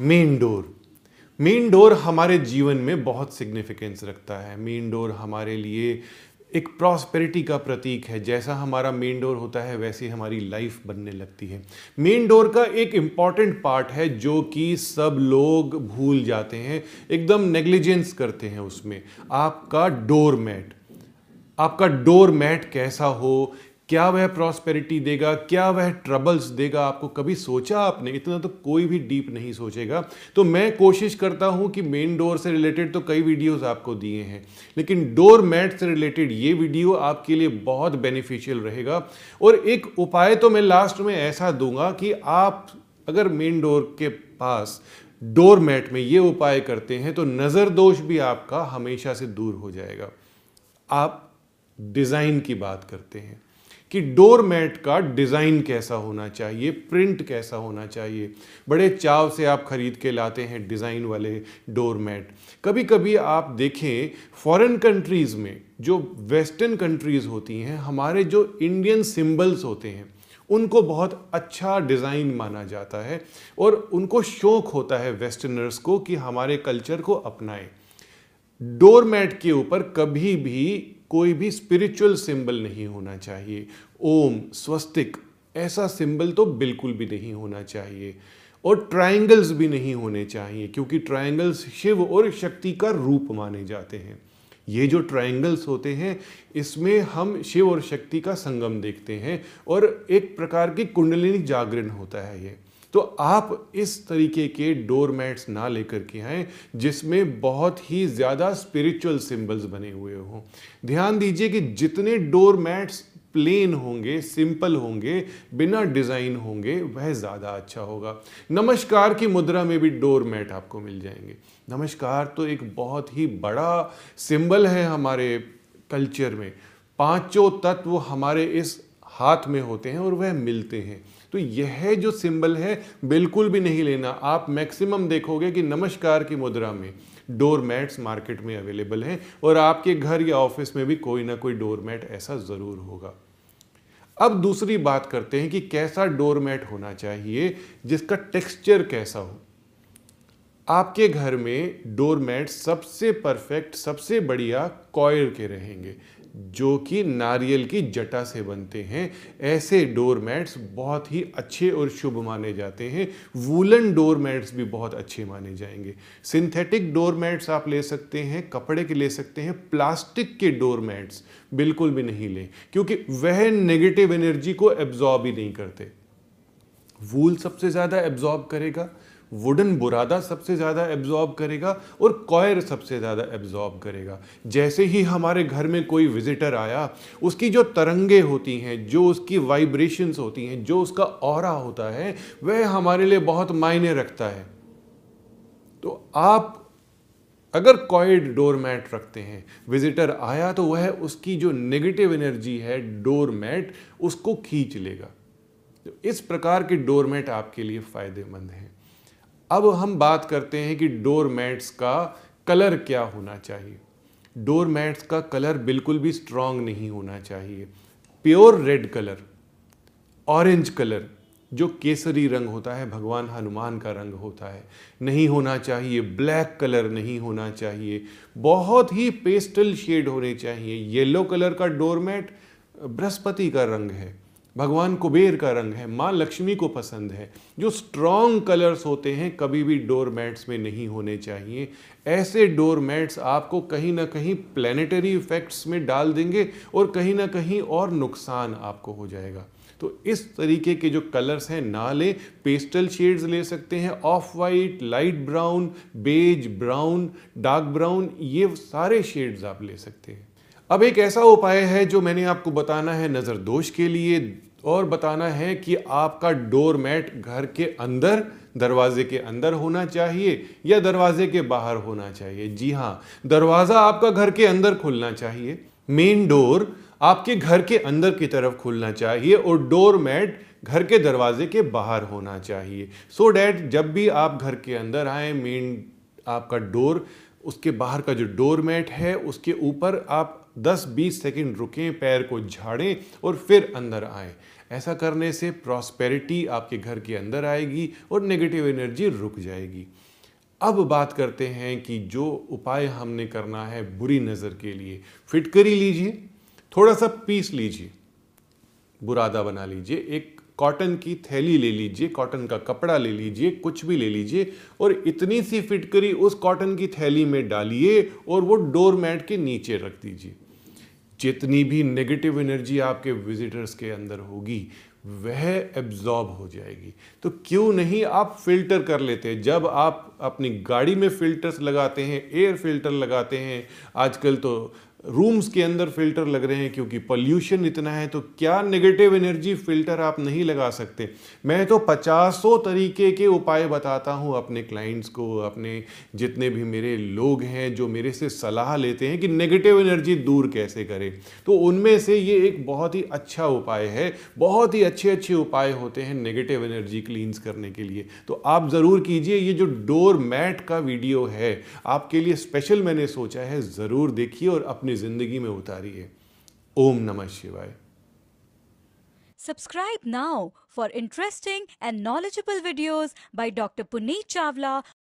Main door. Main door हमारे जीवन में बहुत सिग्निफिकेंस रखता है। मेन डोर हमारे लिए एक प्रॉस्पेरिटी का प्रतीक है। जैसा हमारा मेन डोर होता है, वैसे हमारी लाइफ बनने लगती है। मेन डोर का एक इंपॉर्टेंट पार्ट है जो कि सब लोग भूल जाते हैं, एकदम नेग्लिजेंस करते हैं उसमें। आपका डोर मैट, आपका डोर मैट कैसा हो क्या वह प्रॉस्पेरिटी देगा? क्या वह ट्रबल्स देगा? आपको कभी सोचा आपने? इतना तो कोई भी डीप नहीं सोचेगा। तो मैं कोशिश करता हूँ कि मेन डोर से रिलेटेड तो कई वीडियोस आपको दिए हैं। लेकिन डोर मैट से रिलेटेड ये वीडियो आपके लिए बहुत बेनिफिशियल रहेगा। और एक उपाय तो मैं लास्ट में ऐसा दूँगा कि आप अगर मेन डोर के पास डोर मैट में ये उपाय करते हैं तो नज़र दोष भी आपका हमेशा से दूर हो जाएगा। आप डिज़ाइन की बात करते हैं। कि डोर मैट का डिज़ाइन कैसा होना चाहिए, प्रिंट कैसा होना चाहिए। बड़े चाव से आप खरीद के लाते हैं डिज़ाइन वाले डोर मैट कभी कभी आप देखें, फॉरेन कंट्रीज़ में जो वेस्टर्न कंट्रीज़ होती हैं, हमारे जो इंडियन सिंबल्स होते हैं, उनको बहुत अच्छा डिज़ाइन माना जाता है और उनको शौक होता है वेस्टर्नर्स को कि हमारे कल्चर को अपनाएँ। डोर मैट के ऊपर कभी भी कोई भी स्पिरिचुअल सिंबल नहीं होना चाहिए। ओम, स्वस्तिक, ऐसा सिंबल तो बिल्कुल भी नहीं होना चाहिए। और ट्रायंगल्स भी नहीं होने चाहिए, क्योंकि ट्रायंगल्स शिव और शक्ति का रूप माने जाते हैं। ये जो ट्रायंगल्स होते हैं, इसमें हम शिव और शक्ति का संगम देखते हैं और एक प्रकार की कुंडलिनी जागरण होता है ये। तो आप इस तरीके के डोर मैट्स ना लेकर के आए, जिसमें बहुत ही ज़्यादा स्पिरिचुअल सिंबल्स बने हुए हों। ध्यान दीजिए कि जितने डोर मैट्स प्लेन होंगे सिंपल होंगे, बिना डिज़ाइन होंगे, वह ज़्यादा अच्छा होगा। नमस्कार की मुद्रा में भी डोर मैट आपको मिल जाएँगे। नमस्कार तो एक बहुत ही बड़ा सिंबल है हमारे कल्चर में। पाँचों तत्व हमारे इस हाथ में होते हैं और वह मिलते हैं। तो यह जो सिंबल है, बिल्कुल भी नहीं लेना। आप मैक्सिमम देखोगे कि नमस्कार की मुद्रा में डोर मैट्स मार्केट में अवेलेबल हैं और आपके घर या ऑफ़िस में भी कोई ना कोई डोर मैट ऐसा ज़रूर होगा। अब दूसरी बात करते हैं कि कैसा डोर मैट होना चाहिए, जिसका टेक्सचर कैसा हो। आपके घर में डोर मैट सबसे परफेक्ट, सबसे बढ़िया कॉयर के रहेंगे। जो कि नारियल की जटा से बनते हैं। ऐसे डोर मैट्स बहुत ही अच्छे और शुभ माने जाते हैं। वूलन डोर मैट्स भी बहुत अच्छे माने जाएँगे। सिंथेटिक डोर मैट्स आप ले सकते हैं, कपड़े के ले सकते हैं, प्लास्टिक के डोर मैट्स बिल्कुल भी नहीं लें, क्योंकि वह नेगेटिव एनर्जी को एब्जॉर्ब ही नहीं करते। वूल सबसे ज़्यादा एब्जॉर्ब करेगा वुडन बुरादा सबसे ज़्यादा एब्जॉर्ब करेगा और कॉयर सबसे ज़्यादा एब्जॉर्ब करेगा। जैसे ही हमारे घर में कोई विजिटर आया, उसकी जो तरंगे होती हैं, जो उसकी वाइब्रेशंस होती हैं, जो उसका और होता है, वह हमारे लिए बहुत मायने रखता है। तो आप अगर कॉयड डोर मैट रखते हैं विजिटर आया तो वह उसकी जो नेगेटिव एनर्जी है डोर मैट उसको खींच लेगा। तो इस प्रकार के डोर मैट आपके लिए फ़ायदेमंद हैं। अब हम बात करते हैं कि डोर मैट्स का कलर क्या होना चाहिए। डोर मैट्स का कलर बिल्कुल भी स्ट्रांग नहीं होना चाहिए। Pure red colour, orange colour, जो केसरी रंग होता है, भगवान हनुमान का रंग होता है, नहीं होना चाहिए। ब्लैक कलर नहीं होना चाहिए। बहुत ही पेस्टल शेड होने चाहिए। येलो कलर का डोरमैट बृहस्पति का रंग है। भगवान कुबेर का रंग है, माँ लक्ष्मी को पसंद है। जो स्ट्रॉन्ग कलर्स होते हैं, कभी भी डोर मैट्स में नहीं होने चाहिए। ऐसे डोर मैट्स आपको कहीं ना कहीं प्लानिटरी इफेक्ट्स में डाल देंगे और कहीं ना कहीं और नुकसान आपको हो जाएगा। तो इस तरीके के जो कलर्स हैं, ना ले। पेस्टल शेड्स ले सकते हैं off white light brown beige brown dark brown ये सारे शेड्स आप ले सकते हैं। अब एक ऐसा उपाय है जो मैंने आपको बताना है नज़र दोष के लिए। और बताना है कि आपका डोर मैट घर के अंदर, दरवाजे के अंदर होना चाहिए या दरवाजे के बाहर होना चाहिए। जी हाँ दरवाज़ा आपका घर के अंदर खुलना चाहिए। मेन डोर आपके घर के अंदर की तरफ़ खुलना चाहिए और डोर मैट घर के दरवाजे के बाहर होना चाहिए। सो so डैट जब भी आप घर के अंदर आए मेन आपका डोर, उसके बाहर का जो डोर मैट है, उसके ऊपर आप 10-20 सेकंड रुकें, पैर को झाड़ें और फिर अंदर आएँ। ऐसा करने से प्रॉस्पेरिटी आपके घर के अंदर आएगी और नेगेटिव एनर्जी रुक जाएगी। अब बात करते हैं कि जो उपाय हमने करना है बुरी नज़र के लिए फिटकरी लीजिए, थोड़ा सा पीस लीजिए, बुरादा बना लीजिए, एक कॉटन की थैली ले लीजिए कॉटन का कपड़ा ले लीजिए, कुछ भी ले लीजिए और इतनी सी फिटकरी उस कॉटन की थैली में डालिए और वो डोर मैट के नीचे रख दीजिए। जितनी भी नेगेटिव एनर्जी आपके विजिटर्स के अंदर होगी, वह एब्जॉर्ब हो जाएगी। तो क्यों नहीं आप फ़िल्टर कर लेते हैं? जब आप अपनी गाड़ी में फिल्टर्स लगाते हैं एयर फ़िल्टर लगाते हैं, आजकल तो रूम्स के अंदर फ़िल्टर लग रहे हैं क्योंकि पॉल्यूशन इतना है तो क्या नेगेटिव एनर्जी फ़िल्टर आप नहीं लगा सकते? मैं तो पचासों तरीके के उपाय बताता हूँ अपने क्लाइंट्स को, अपने जितने भी मेरे लोग हैं जो मेरे से सलाह लेते हैं कि नेगेटिव एनर्जी दूर कैसे करें। तो उनमें से ये एक बहुत ही अच्छा उपाय है, बहुत ही अच्छे अच्छे उपाय होते हैं नेगेटिव एनर्जी क्लींस करने के लिए। तो आप ज़रूर कीजिए, ये जो डोर मैट का वीडियो है, आपके लिए स्पेशल मैंने सोचा है, ज़रूर देखिए और अपनी ज़िंदगी में उतारी है। ओम नमः शिवाय। Subscribe now for interesting and knowledgeable videos by doctor Puneet Chawla